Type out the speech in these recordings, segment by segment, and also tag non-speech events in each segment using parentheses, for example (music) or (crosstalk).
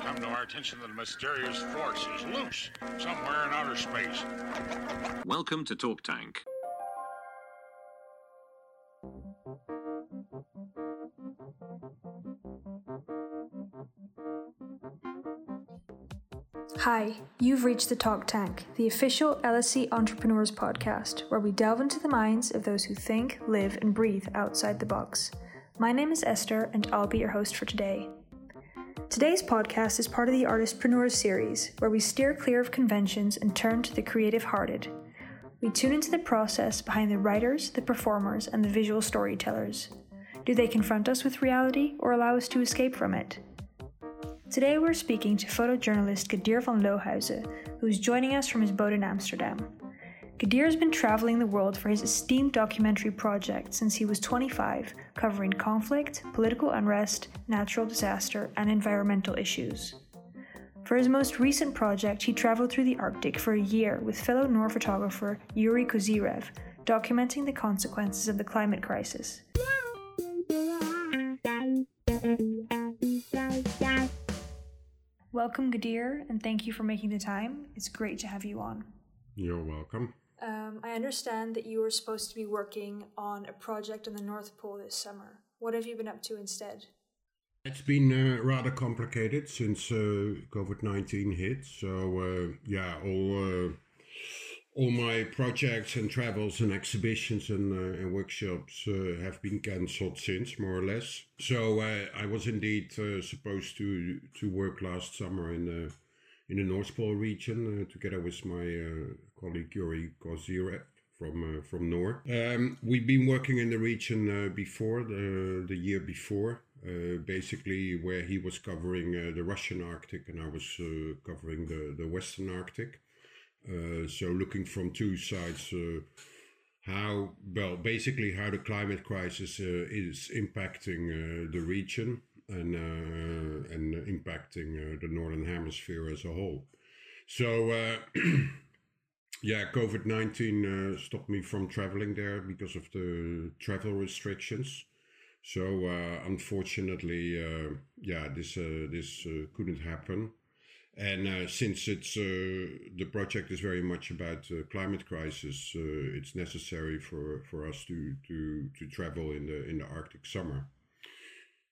come to our attention that a mysterious force is loose somewhere in outer space. Welcome to Talk Tank. Hi, you've reached the Talk Tank, the official LSE Entrepreneurs podcast, where we delve into the minds of those who think, live, and breathe outside the box. My name is Esther, and I'll be your host for today. Today's podcast is part of the Artistpreneurs series, where we steer clear of conventions and turn to the creative hearted. We tune into the process behind the writers, the performers, and the visual storytellers. Do they confront us with reality or allow us to escape from it? Today we're speaking to photojournalist Kadir van Lohuizen, who is joining us from his boat in Amsterdam. Kadir has been traveling the world for his esteemed documentary project since he was 25, covering conflict, political unrest, natural disaster, and environmental issues. For his most recent project, he traveled through the Arctic for a year with fellow Noor photographer Yuri Kozyrev, documenting the consequences of the climate crisis. Welcome, Kadir, and thank you for making the time. It's great to have you on. You're welcome. Um, I understand that you were supposed to be working on a project in the North Pole this summer. What have you been up to instead? It's been uh, rather complicated since uh, COVID 19 hit. So, uh, yeah, all uh, all my projects and travels and exhibitions and, uh, and workshops uh, have been cancelled since, more or less. So I was indeed supposed to to work last summer in the in the North Pole region together with my colleague Yuri Kozyrev from from Noor. Um, we've been working in the region before the the year before. basically, where he was covering the Russian Arctic and I was covering the, the Western Arctic. Uh, so looking from two sides, uh, how well basically how the climate crisis uh, is impacting uh, the region and uh, and impacting the northern hemisphere as a whole. So (clears throat) yeah, COVID nineteen stopped me from traveling there because of the travel restrictions. So unfortunately, yeah, this this couldn't happen. And uh, since it's uh, the project is very much about uh, climate crisis, uh, it's necessary for, for us to, to, to travel in the in the Arctic summer,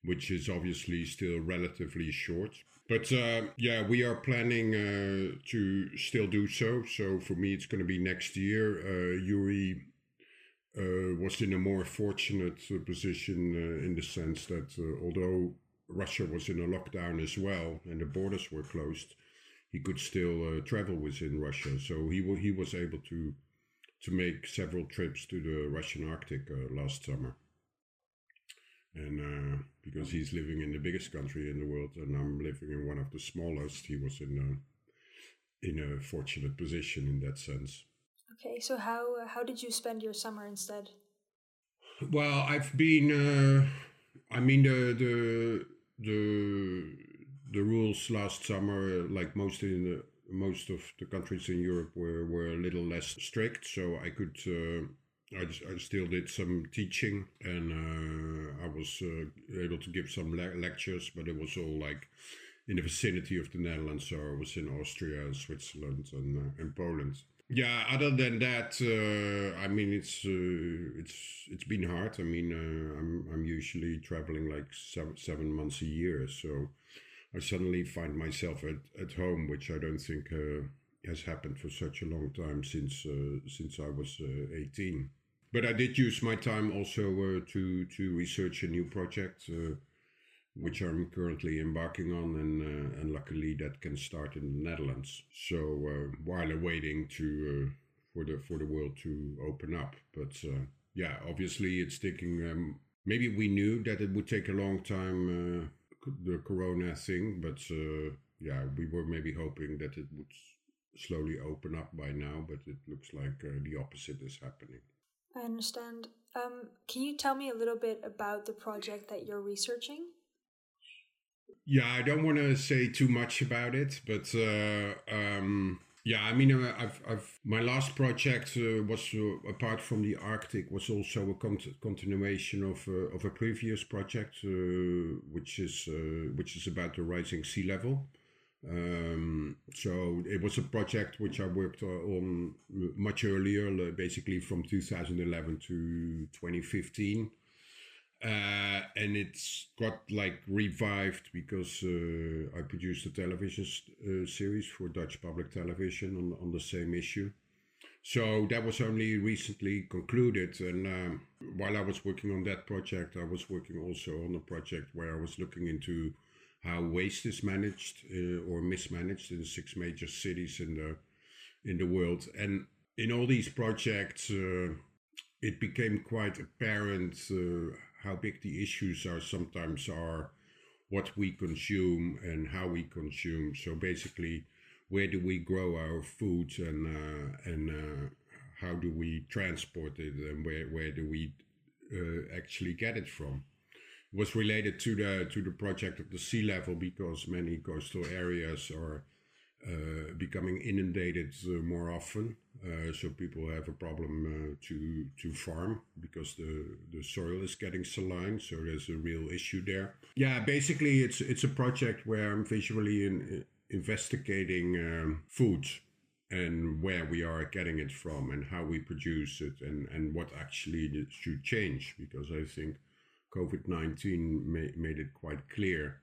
which is obviously still relatively short. But uh, yeah, we are planning uh, to still do so. So for me, it's going to be next year. Yuri was in a more fortunate position in the sense that although Russia was in a lockdown as well, and the borders were closed, he could still uh, travel within Russia. So he he was able to to make several trips to the Russian Arctic uh, last summer. And uh, because he's living in the biggest country in the world, and I'm living in one of the smallest, he was in a in a fortunate position in that sense. Okay, so how how did you spend your summer instead? Well, I've been. Uh, I mean the the the the rules last summer, like most in the most of the countries in Europe, were were a little less strict. So I could. Uh, I, I still did some teaching and uh, I was uh, able to give some le- lectures, but it was all like in the vicinity of the Netherlands. So I was in Austria, and Switzerland, and, uh, and Poland. Yeah. Other than that, uh, I mean, it's uh, it's it's been hard. I mean, uh, I'm I'm usually traveling like seven, seven months a year, so I suddenly find myself at, at home, which I don't think has happened for such a long time since since I was uh, 18. But I did use my time also uh, to to research a new project, uh, which I'm currently embarking on, and uh, and luckily that can start in the Netherlands. So while awaiting to for the for the world to open up, but yeah, obviously it's taking. Um, maybe we knew that it would take a long time the corona thing, but uh, yeah, we were maybe hoping that it would slowly open up by now, but it looks like uh, the opposite is happening. I understand. Um, can you tell me a little bit about the project that you're researching? Yeah, I don't want to say too much about it, but uh, um, Yeah, I mean, uh, I've, I've my last project uh, was uh, apart from the Arctic was also a con- continuation of uh, of a previous project, uh, which is which is about the rising sea level. Um, so it was a project which I worked on much earlier, basically from 2011 to 2015. Uh, and it's got like revived because uh, I produced a television uh, series for Dutch public television on, on the same issue. So that was only recently concluded. And um, while I was working on that project, I was working also on a project where I was looking into how waste is managed uh, or mismanaged in six major cities in the in the world. And in all these projects, uh, it became quite apparent uh, how big the issues are sometimes are what we consume and how we consume. So basically, where do we grow our food and uh, and uh, how do we transport it and where where do we uh, actually get it from? Was related to the to the project of the sea level because many coastal areas are uh, becoming inundated uh, more often. Uh, so people have a problem uh, to to farm because the the soil is getting saline. So there's a real issue there. Yeah, basically it's it's a project where I'm visually in, investigating um, food and where we are getting it from and how we produce it and and what actually should change because I think COVID nineteen ma- made it quite clear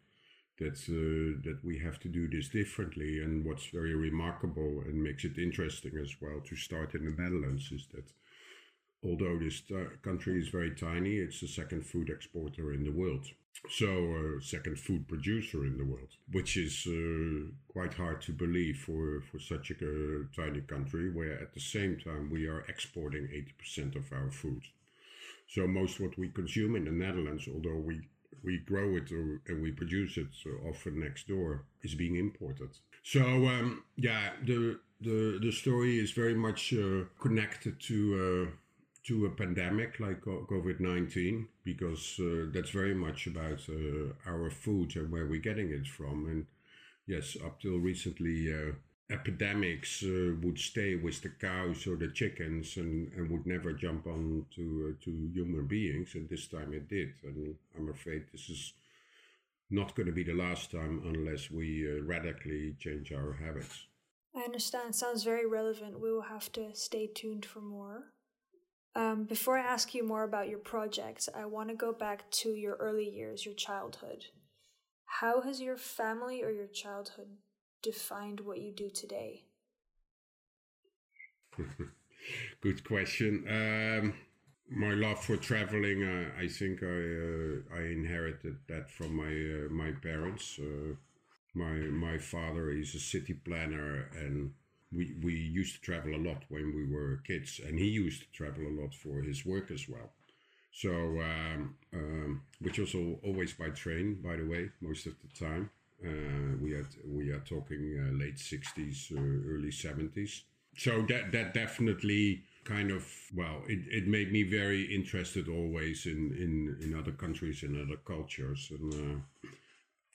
that uh, that we have to do this differently. And what's very remarkable and makes it interesting as well to start in the Netherlands is that although this uh, country is very tiny, it's the second food exporter in the world. So, uh, second food producer in the world, which is uh, quite hard to believe for, for such a uh, tiny country, where at the same time we are exporting 80% of our food. So, most what we consume in the Netherlands, although we we grow it or, and we produce it often next door is being imported. So um, yeah, the the the story is very much uh, connected to. Uh, to a pandemic like COVID 19, because uh, that's very much about uh, our food and where we're getting it from. And yes, up till recently, uh, epidemics uh, would stay with the cows or the chickens and, and would never jump on to, uh, to human beings. And this time it did. And I'm afraid this is not going to be the last time unless we uh, radically change our habits. I understand. Sounds very relevant. We will have to stay tuned for more. Um, before I ask you more about your projects, I want to go back to your early years, your childhood. How has your family or your childhood defined what you do today? (laughs) Good question. Um, my love for traveling, uh, I think I uh, I inherited that from my uh, my parents. Uh, my my father is a city planner, and we we used to travel a lot when we were kids, and he used to travel a lot for his work as well. So, um, um, which was always by train, by the way, most of the time. Uh, we had we are talking uh, late sixties, uh, early seventies. So that that definitely kind of well, it, it made me very interested always in in in other countries and other cultures and.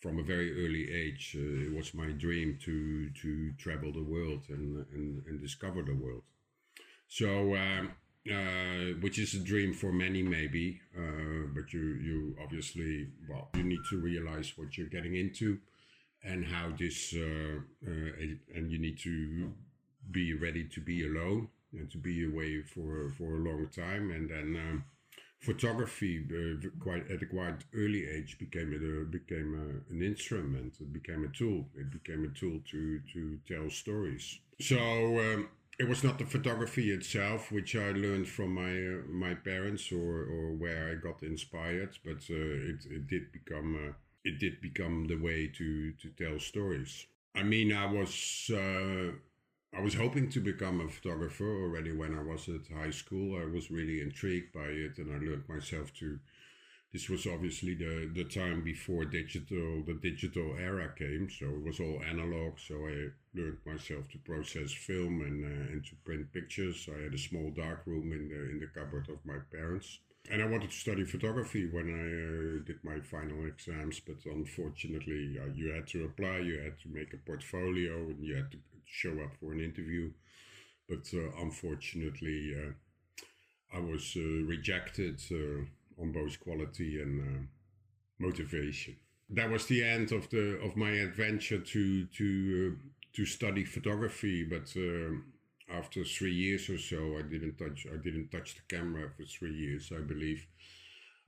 from a very early age, it was my dream to to travel the world and and, and discover the world. So um, uh, which is a dream for many maybe uh, but you you obviously well you need to realize what you're getting into and how this uh, uh, and you need to be ready to be alone and to be away for for a long time. And then um, photography uh, quite at a quite early age became a, became a, an instrument. It became a tool. It became a tool to to tell stories. So um, it was not the photography itself which I learned from my uh, my parents or, or where I got inspired but uh, it, it did become it did become the way to to tell stories. I mean, I was uh, I was hoping to become a photographer already when I was at high school. I was really intrigued by it, and I learned myself to. This was obviously the the time before digital, the digital era came, so it was all analog. So I learned myself to process film and uh, and to print pictures. I had a small dark room in the in the cupboard of my parents and I wanted to study photography when I uh, did my final exams, but unfortunately, uh, you had to apply, you had to make a portfolio, and you had to show up for an interview, but uh, unfortunately, uh, I was uh, rejected uh, on both quality and motivation. That was the end of the of my adventure to to to study photography, but after three years or so, I didn't touch I didn't touch the camera for three years. I believe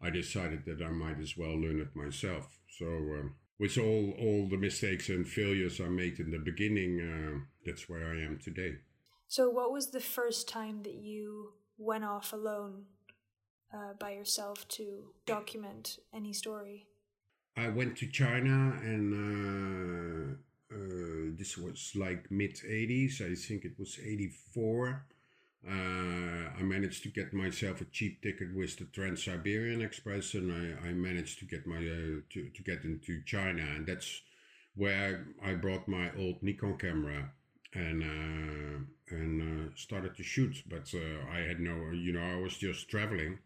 I decided that I might as well learn it myself. So um, with all all the mistakes and failures I made in the beginning, uh, that's where I am today. So, what was the first time that you went off alone uh, by yourself to document any story? I went to China and. Uh, uh, this was like mid 80s i think it was 84 uh, I managed to get myself a cheap ticket with the Trans Siberian Express, and I, I managed to get my uh, to, to get into China, and that's where I brought my old Nikon camera and uh, and uh, started to shoot. But uh, I had no, you know, I was just traveling.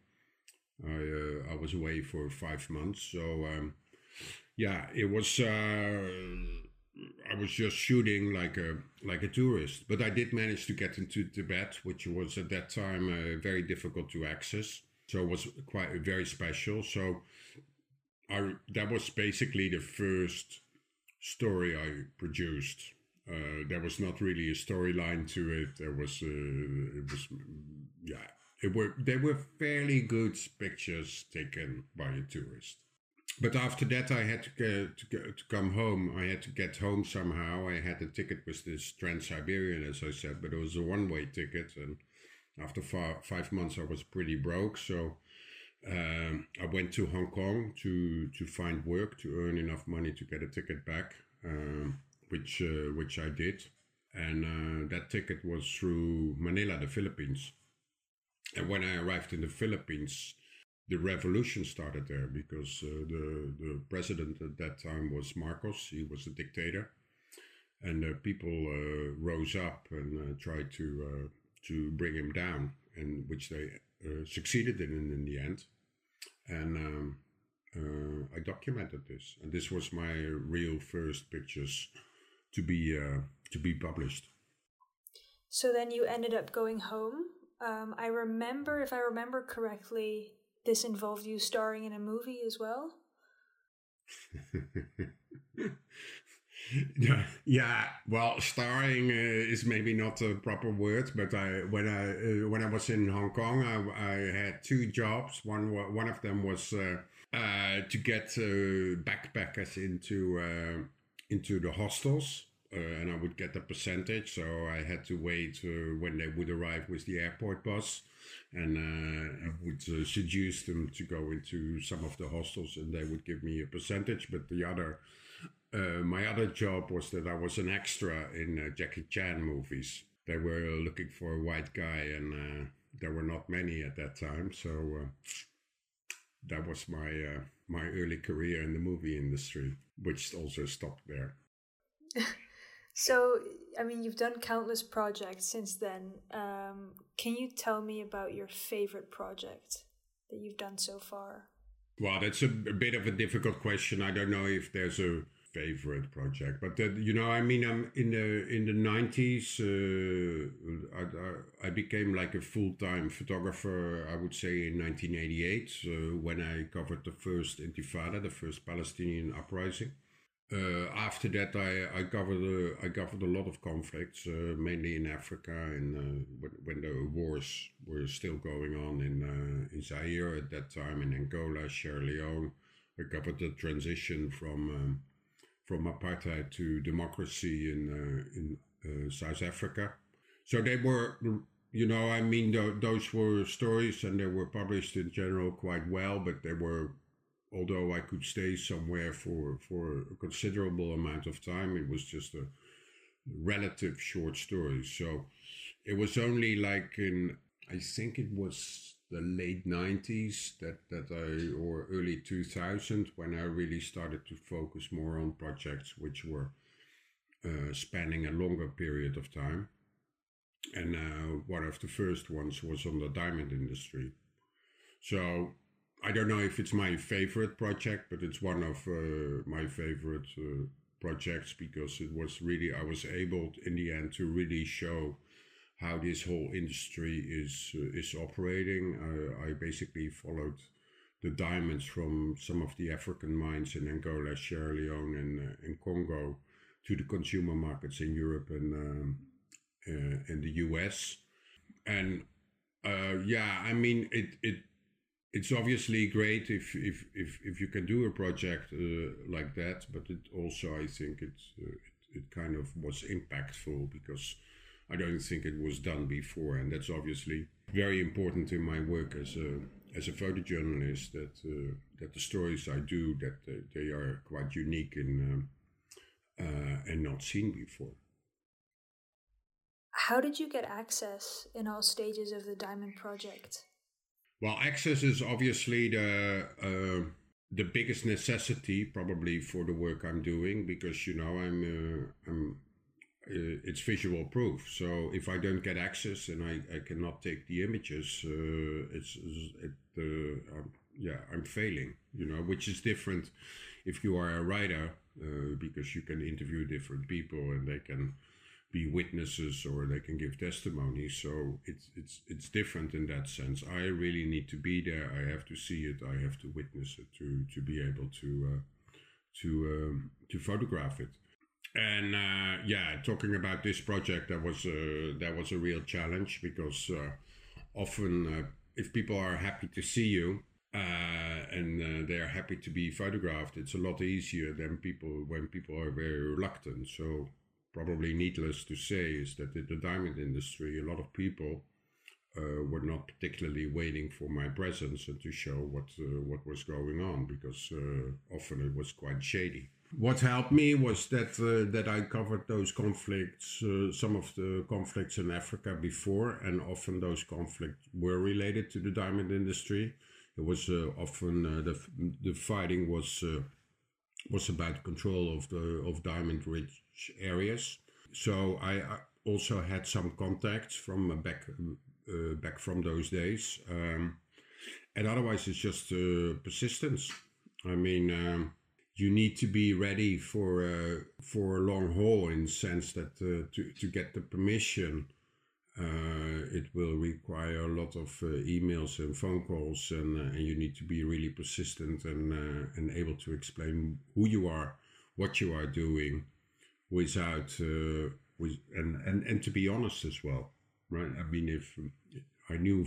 I uh, I was away for five months, so um, yeah, it was I was just shooting like a like a tourist, but I did manage to get into Tibet, which was at that time uh, very difficult to access. So it was quite very special. So I that was basically the first story I produced. Uh, there was not really a storyline to it. There was uh, it was yeah. It were they were fairly good pictures taken by a tourist but after that, I had to go, to go, to come home. I had to get home somehow. I had a ticket with this Trans Siberian, as I said, but it was a one way ticket. And after five, months, I was pretty broke. So um, I went to Hong Kong to to find work to earn enough money to get a ticket back, um, which uh, which I did. And uh, that ticket was through Manila, the Philippines. And when I arrived in the Philippines, the revolution started there because uh, the the president at that time was Marcos. He was a dictator, and uh, people uh, rose up and uh, tried to uh, to bring him down, and which they uh, succeeded in in the end. And um, I documented this, and this was my real first pictures to be to be published. So then you ended up going home. Um, I remember, if I remember correctly, this involved you starring in a movie as well? (laughs) yeah. Well, starring uh, is maybe not a proper word, but I when I uh, when I was in Hong Kong, I, I had two jobs. One one of them was uh, uh to get uh, backpackers into uh, into the hostels. and I would get a percentage, so I had to wait when they would arrive with the airport bus and uh, I would uh, seduce them to go into some of the hostels, and they would give me a percentage. But the other, uh, my other job was that I was an extra in uh, Jackie Chan movies. They were looking for a white guy, and uh, there were not many at that time. So uh, that was my my early career in the movie industry, which also stopped there. (laughs) So, I mean, you've done countless projects since then. Um, can you tell me about your favorite project that you've done so far? Well, that's a, a bit of a difficult question. I don't know if there's a favorite project, but uh, you know, I mean, I'm in the in the nineties. Uh, I, I, became like a full time photographer. I would say in 1988 uh, when I covered the first Intifada, the first Palestinian uprising. Uh, after that, I, I covered uh, I covered a lot of conflicts, uh, mainly in Africa, and uh, when, the wars were still going on in uh, in Zaire at that time, in Angola, Sierra Leone. I covered the transition from um, from apartheid to democracy in uh, in South Africa. So they were, you know, I mean, th- those were stories, and they were published in general quite well, but they were although I could stay somewhere for, for a considerable amount of time, it was just a relative short story. So it was only like in, I think it was the late 90s that, that I, or early 2000, when I really started to focus more on projects which were uh, spanning a longer period of time. And uh, one of the first ones was on the diamond industry. So I don't know if it's my favorite project, but it's one of uh, my favorite uh, projects because it was really I was able in the end to really show how this whole industry is uh, is operating. I basically followed the diamonds from some of the African mines in Angola, Sierra Leone, and, uh, and Congo to the consumer markets in Europe and um, uh, in the US. And uh, yeah, I mean it it it's obviously great if if if, if you can do a project uh, like that, but it also I think it, uh, it it kind of was impactful because I don't think it was done before, and that's obviously very important in my work as a as a photojournalist. That uh, that the stories I do that they are quite unique and um, uh, and not seen before. How did you get access in all stages of the Diamond Project? Well, access is obviously the uh, the biggest necessity probably for the work I'm doing because you know I'm uh, I'm uh, it's visual proof. So if I don't get access and I, I cannot take the images, uh, it's it, uh, um, yeah I'm failing. You know, which is different if you are a writer uh, because you can interview different people and they can be witnesses or they can give testimony. So it's it's it's different in that sense. I really need to be there. I have to see it. I have to witness it to to be able to uh, to um, to photograph it and uh, yeah, talking about this project, that was a, that was a real challenge because uh, often uh, if people are happy to see you uh, and uh, they are happy to be photographed, it's a lot easier than people when people are very reluctant. So probably needless to say is that in the diamond industry, a lot of people uh, were not particularly waiting for my presence and to show what what was going on because often it was quite shady what helped me was that uh, that I covered those conflicts, uh, some of the conflicts in Africa before, and often those conflicts were related to the diamond industry. It was uh, often uh, the the fighting was uh, was about control of the of diamond rich areas. So I, also had some contacts from back uh, back from those days, um, and otherwise it's just persistence. I mean. Um, you need to be ready for uh, for a long haul in the sense that uh, to to get the permission, uh, it will require a lot of uh, emails and phone calls, and uh, and you need to be really persistent and uh, and able to explain who you are, what you are doing, without with and, and and to be honest as well, right? I mean, if I knew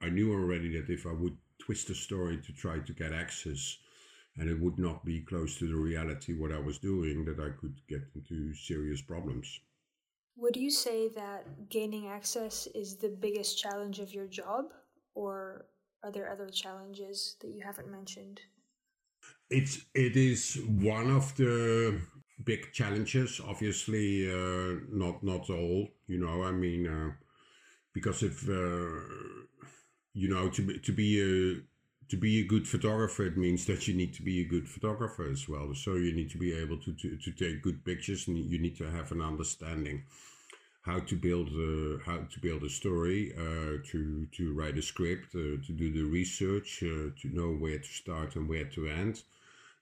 I knew already that if I would twist the story to try to get access and it would not be close to the reality what I was doing, that I could get into serious problems. Would you say that gaining access is the biggest challenge of your job, or are there other challenges that you haven't mentioned? It's it is one of the big challenges. Obviously, uh, not not all. You know, I mean, uh, because if uh, you know to be, to be a to be a good photographer, it means that you need to be a good photographer as well. So you need to be able to, to, to take good pictures and you need to have an understanding how to build a, how to build a story, uh, to, to write a script, uh, to do the research, uh, to know where to start and where to end.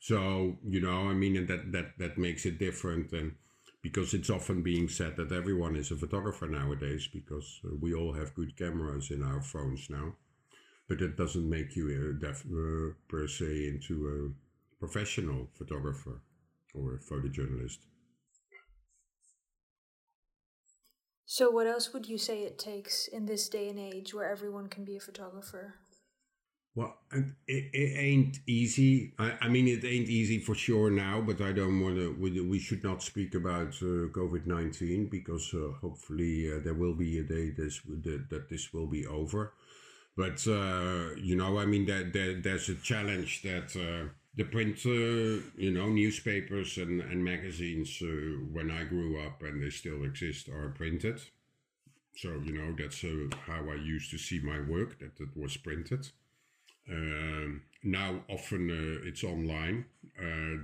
So, you know, I mean, that, that, that makes it different. And because it's often being said that everyone is a photographer nowadays because uh, we all have good cameras in our phones now but it doesn't make you uh, per se into a professional photographer or a photojournalist. So, what else would you say it takes in this day and age where everyone can be a photographer? Well, it, it ain't easy. I, I, mean, it ain't easy for sure now, but I don't want to. We, we should not speak about uh, COVID 19 because uh, hopefully uh, there will be a day this, that, that this will be over. But uh, you know, I mean, that there, there's a challenge that uh, the print, uh, you know, newspapers and, and magazines uh, when I grew up and they still exist are printed. So you know, that's uh, how I used to see my work that it was printed. Um, now often uh, it's online.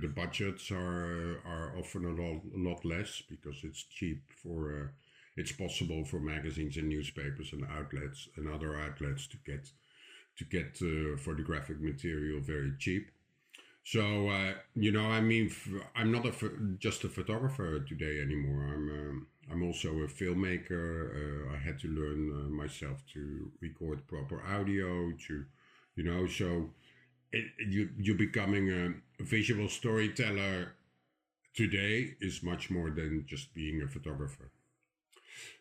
the budgets are are often a lot, a lot less because it's cheap for it's possible for magazines and newspapers and outlets and other outlets to get to get uh, photographic material very cheap. So uh, you know, I mean, I'm not a just a photographer today anymore. I'm um, I'm also a filmmaker. Uh, I had to learn uh, myself to record proper audio. To you know, so it, you you're becoming a visual storyteller today is much more than just being a photographer.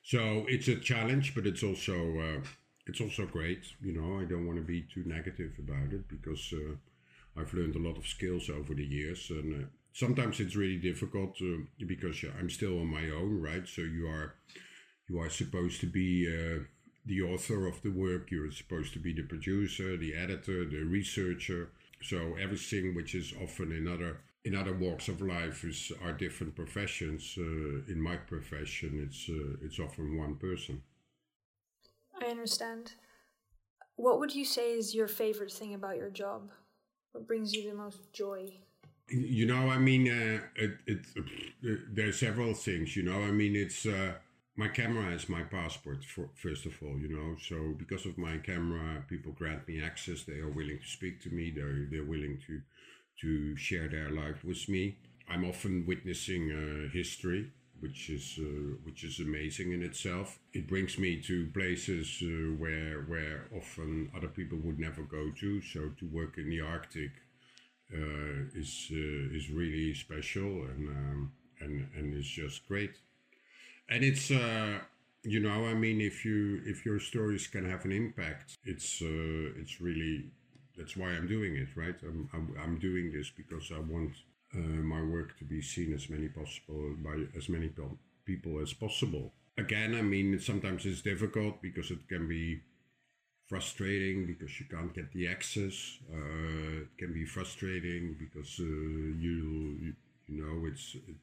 So it's a challenge, but it's also uh, it's also great. You know, I don't want to be too negative about it because uh, I've learned a lot of skills over the years, and uh, sometimes it's really difficult because I'm still on my own, right? So you are you are supposed to be uh, the author of the work. You're supposed to be the producer, the editor, the researcher. So everything which is often in other in other walks of life is are different professions. Uh, in my profession, it's uh, it's often one person. I understand. What would you say is your favorite thing about your job? What brings you the most joy? You know, I mean, uh, it, it, uh, there are several things. You know, I mean, it's uh, my camera is my passport. For, first of all, you know, so because of my camera, people grant me access. They are willing to speak to me. They're they're willing to to share their life with me. I'm often witnessing uh, history which is uh, which is amazing in itself. It brings me to places uh, where where often other people would never go to. So to work in the Arctic uh, is uh, is really special and um, and and it's just great. And it's uh, you know I mean if you if your stories can have an impact, it's it's really that's why I'm doing it, right? I'm, I'm, I'm doing this because I want uh, my work to be seen as many possible by as many people as possible. Again, I mean, sometimes it's difficult because it can be frustrating because you can't get the access. Uh, it can be frustrating because uh, you, you, you know it's it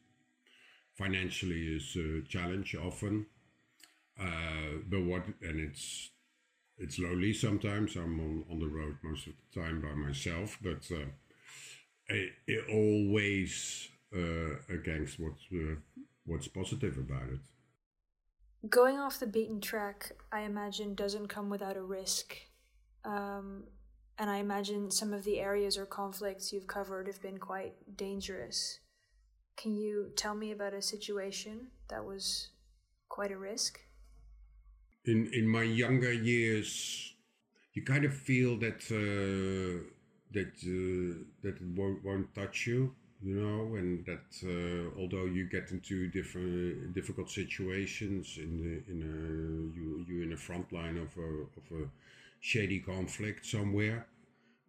financially is a challenge often. Uh, but what and it's it's lonely sometimes. I'm on, on the road most of the time by myself, but uh, it, it always uh, against what's uh, what's positive about it. Going off the beaten track, I imagine, doesn't come without a risk. Um, and I imagine some of the areas or conflicts you've covered have been quite dangerous. Can you tell me about a situation that was quite a risk? In in my younger years, you kind of feel that uh, that uh, that it won't, won't touch you you know and that uh, although you get into different difficult situations in the, in a you you in the front line of a of a shady conflict somewhere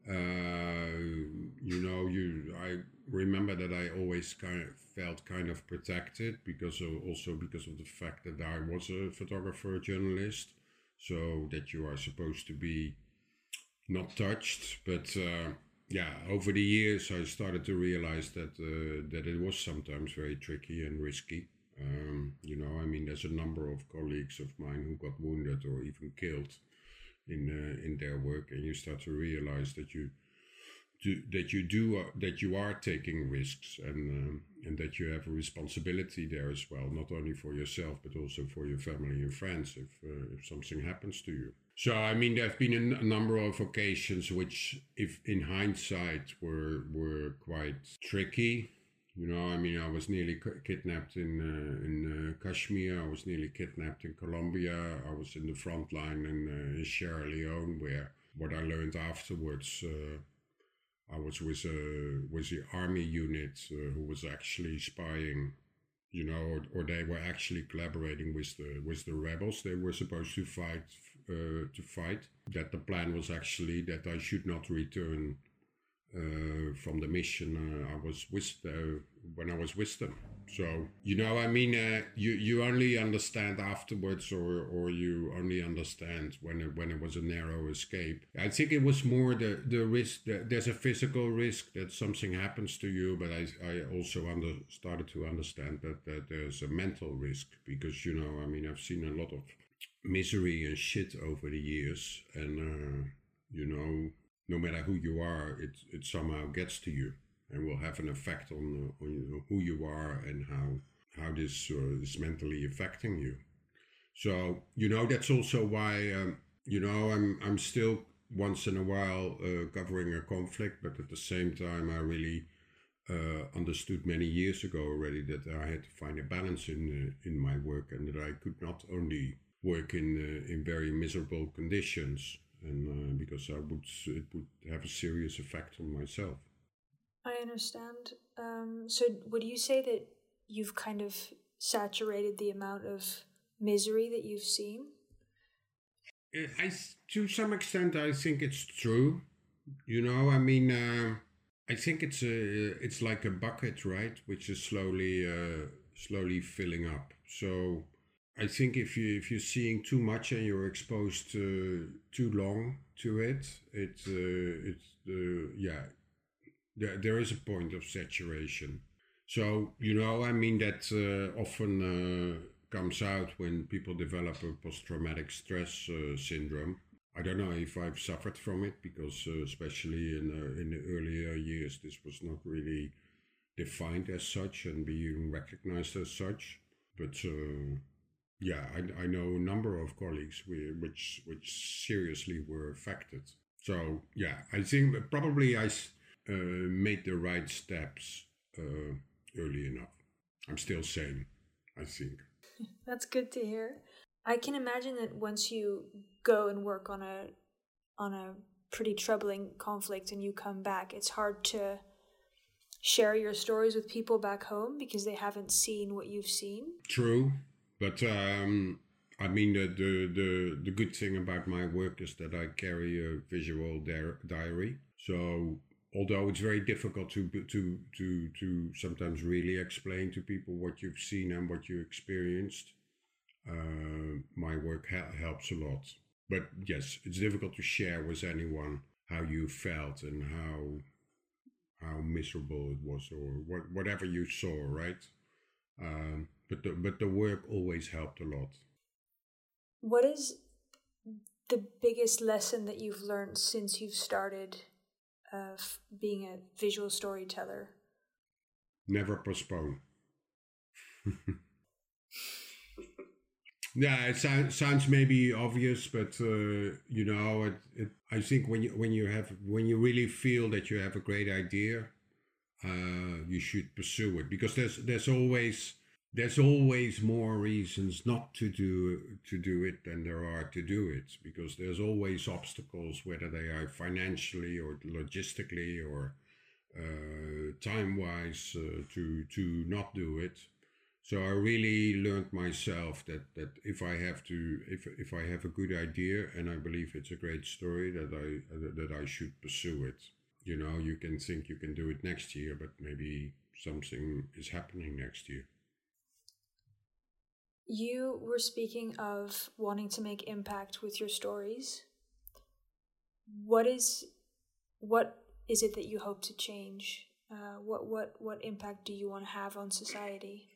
uh, you know you I remember that I always kind of felt kind of protected because of, also because of the fact that I was a photographer a journalist so that you are supposed to be not touched. But uh, yeah, over the years, I started to realize that uh, that it was sometimes very tricky and risky. Um, you know, I mean, there's a number of colleagues of mine who got wounded or even killed in uh, in their work, and you start to realize that you do, that you do uh, that you are taking risks and um, and that you have a responsibility there as well, not only for yourself but also for your family and friends if uh, if something happens to you. So I mean, there have been a, number of occasions which, if in hindsight, were were quite tricky. You know, I mean, I was nearly kidnapped in uh, in uh, Kashmir. I was nearly kidnapped in Colombia. I was in the front line in, uh, in Sierra Leone, where what I learned afterwards uh, I was with a with the army unit uh, who was actually spying, you know, or, or, they were actually collaborating with the with the rebels. They were supposed to fight uh, to fight. That the plan was actually that I should not return uh, from the mission uh, I was with uh, when I was with them. So you know, I mean, uh, you you only understand afterwards, or or you only understand when it, when it was a narrow escape. I think it was more the the risk. That there's a physical risk that something happens to you, but I I also under, started to understand that that there's a mental risk because you know, I mean, I've seen a lot of misery and shit over the years, and uh, you know no matter who you are, it, it somehow gets to you and will have an effect on, on you know, who you are and how, how this uh, is mentally affecting you. So, you know, that's also why, um, you know, I'm, I'm still once in a while uh, covering a conflict, but at the same time, I really uh, understood many years ago already that I had to find a balance in uh, in my work, and that I could not only work in uh, in very miserable conditions, and uh, because I would it would have a serious effect on myself. I understand. Um, so, would you say that you've kind of saturated the amount of misery that you've seen? I, to some extent, I think it's true. You know, I mean, uh, I think it's a, it's like a bucket, right, which is slowly, uh, slowly filling up. So, I think if you if you're seeing too much and you're exposed to too long to it, it uh, it's uh, yeah, there, there is a point of saturation. So you know, I mean that uh, often uh, comes out when people develop a post-traumatic stress uh, syndrome. I don't know if I've suffered from it because, uh, especially in in the earlier years, this was not really defined as such and being recognized as such. But yeah, I, I know a number of colleagues which which seriously were affected. So yeah, I think probably I uh, made the right steps uh, early enough. I'm still sane, I think. (laughs) That's good to hear. I can imagine that once you go and work on a on a pretty troubling conflict and you come back, it's hard to share your stories with people back home because they haven't seen what you've seen. True. But um, I mean, the, the, the, the good thing about my work is that I carry a visual diary. So although it's very difficult to to to to sometimes really explain to people what you've seen and what you experienced, uh, my work ha- helps a lot. But yes, it's difficult to share with anyone how you felt and how how miserable it was or what, whatever you saw, right? Um, but the, but the work always helped a lot. What is the biggest lesson that you've learned since you've started uh, being a visual storyteller? Never postpone. (laughs) yeah, it sounds sounds maybe obvious, but uh, you know, it, it, I think when you when you have when you really feel that you have a great idea, uh, you should pursue it because there's there's always there's always more reasons not to do to do it than there are to do it because there's always obstacles whether they are financially or logistically or uh, time wise uh, to to not do it. So i really learned myself that that if i have to if if i have a good idea and i believe it's a great story that i that i should pursue it. You know you can think you can do it next year but maybe something is happening next year you were speaking of wanting to make impact with your stories. What is what is it that you hope to change? Uh, what what what impact do you want to have on society?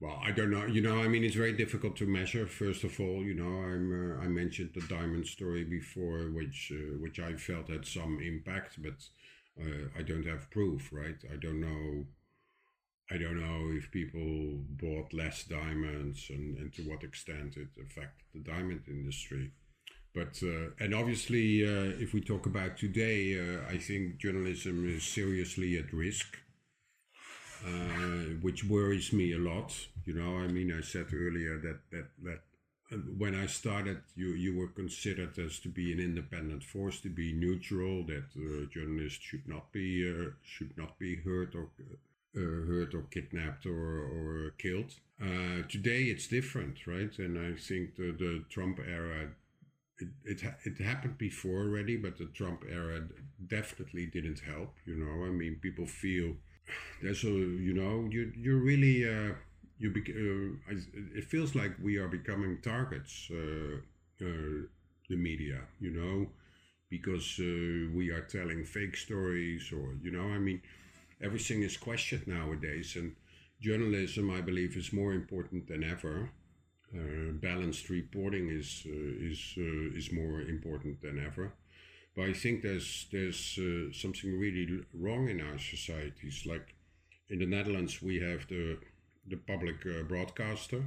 Well, I don't know. You know, I mean, it's very difficult to measure. First of all, you know, I'm uh, I mentioned the diamond story before, which uh, which I felt had some impact, but uh, I don't have proof, right? I don't know I don't know if people bought less diamonds and, and to what extent it affected the diamond industry. But, uh, and obviously, uh, if we talk about today, uh, I think journalism is seriously at risk, uh, which worries me a lot. You know, I mean, I said earlier that, that, that uh, when I started, you, you were considered as to be an independent force, to be neutral, that uh, journalists should not be, should not be hurt or hurt or kidnapped or, or killed. Uh, today it's different, right? And I think the, the Trump era, it, it, it happened before already, but the Trump era definitely didn't help. You know, I mean, people feel there's a, you know, you, you're really, uh, you bec- uh, it feels like we are becoming targets, uh, uh, the media, you know, because we are telling fake stories or, you know, I mean, everything is questioned nowadays, and journalism, I believe, is more important than ever. Uh, balanced reporting is uh, is uh, is more important than ever. But I think there's there's uh, something really wrong in our societies. Like in the Netherlands, we have the the public broadcaster,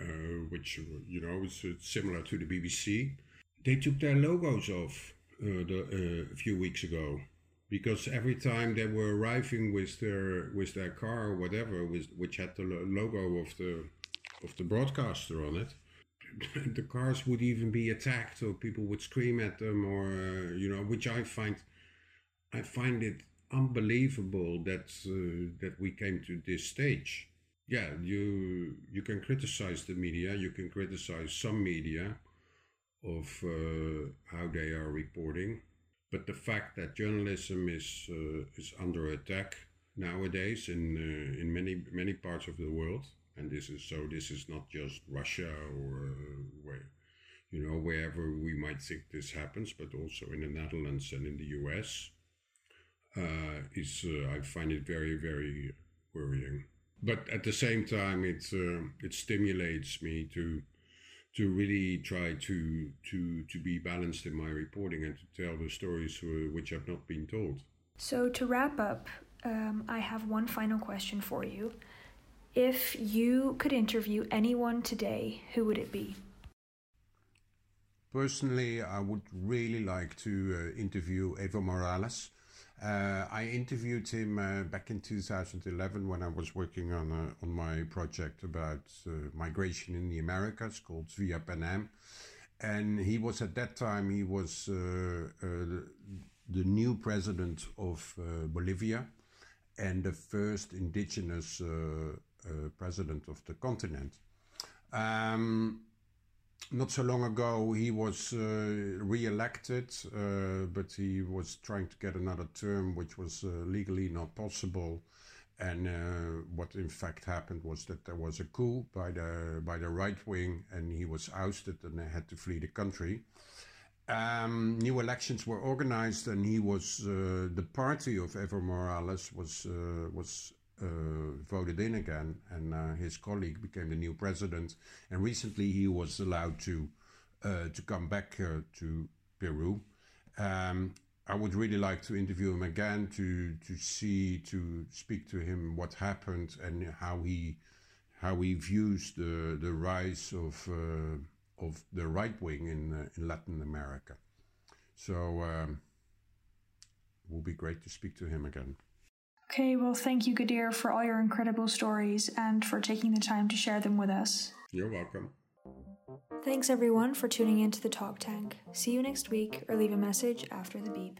uh, which you know is similar to the BBC. they took their logos off uh, the, uh, a few weeks ago because every time they were arriving with their with their car or whatever, with, which had the logo of the of the broadcaster on it, (laughs) the cars would even be attacked or people would scream at them or uh, you know, which I find I find it unbelievable that uh, that we came to this stage. Yeah, you you can criticize the media, you can criticize some media of uh, how they are reporting, but the fact that journalism is uh, is under attack nowadays in uh, in many many parts of the world, and this is so this is not just Russia or uh, where you know wherever we might think this happens, but also in the Netherlands and in the U.S. Uh, is uh, I find it very very worrying. But at the same time, it it stimulates me to to really try to to to be balanced in my reporting and to tell the stories which have not been told. So to wrap up, um, I have one final question for you. If you could interview anyone today, who would it be? Personally, I would really like to uh, interview Evo Morales. Uh, I interviewed him uh, back in 2011 when I was working on uh, on my project about uh, migration in the Americas called Via Pan Am, and he was at that time he was uh, uh, the new president of Bolivia, and the first indigenous president of the continent. Um, not so long ago, he was uh, re-elected, uh, but he was trying to get another term, which was uh, legally not possible. And uh, what in fact happened was that there was a coup by the by the right wing, and he was ousted, and had to flee the country. Um, new elections were organized, and he was uh, the party of Evo Morales was uh, was voted in again, and uh, his colleague became the new president. And recently, he was allowed to uh, to come back to Peru. Um, I would really like to interview him again to to see to speak to him what happened and how he how he views the the rise of uh, of the right wing in uh, in Latin America. So um, it will be great to speak to him again. Okay, well, thank you, Kadir, for all your incredible stories and for taking the time to share them with us. You're welcome. Thanks, everyone, for tuning in to the Talk Tank. See you next week or leave a message after the beep.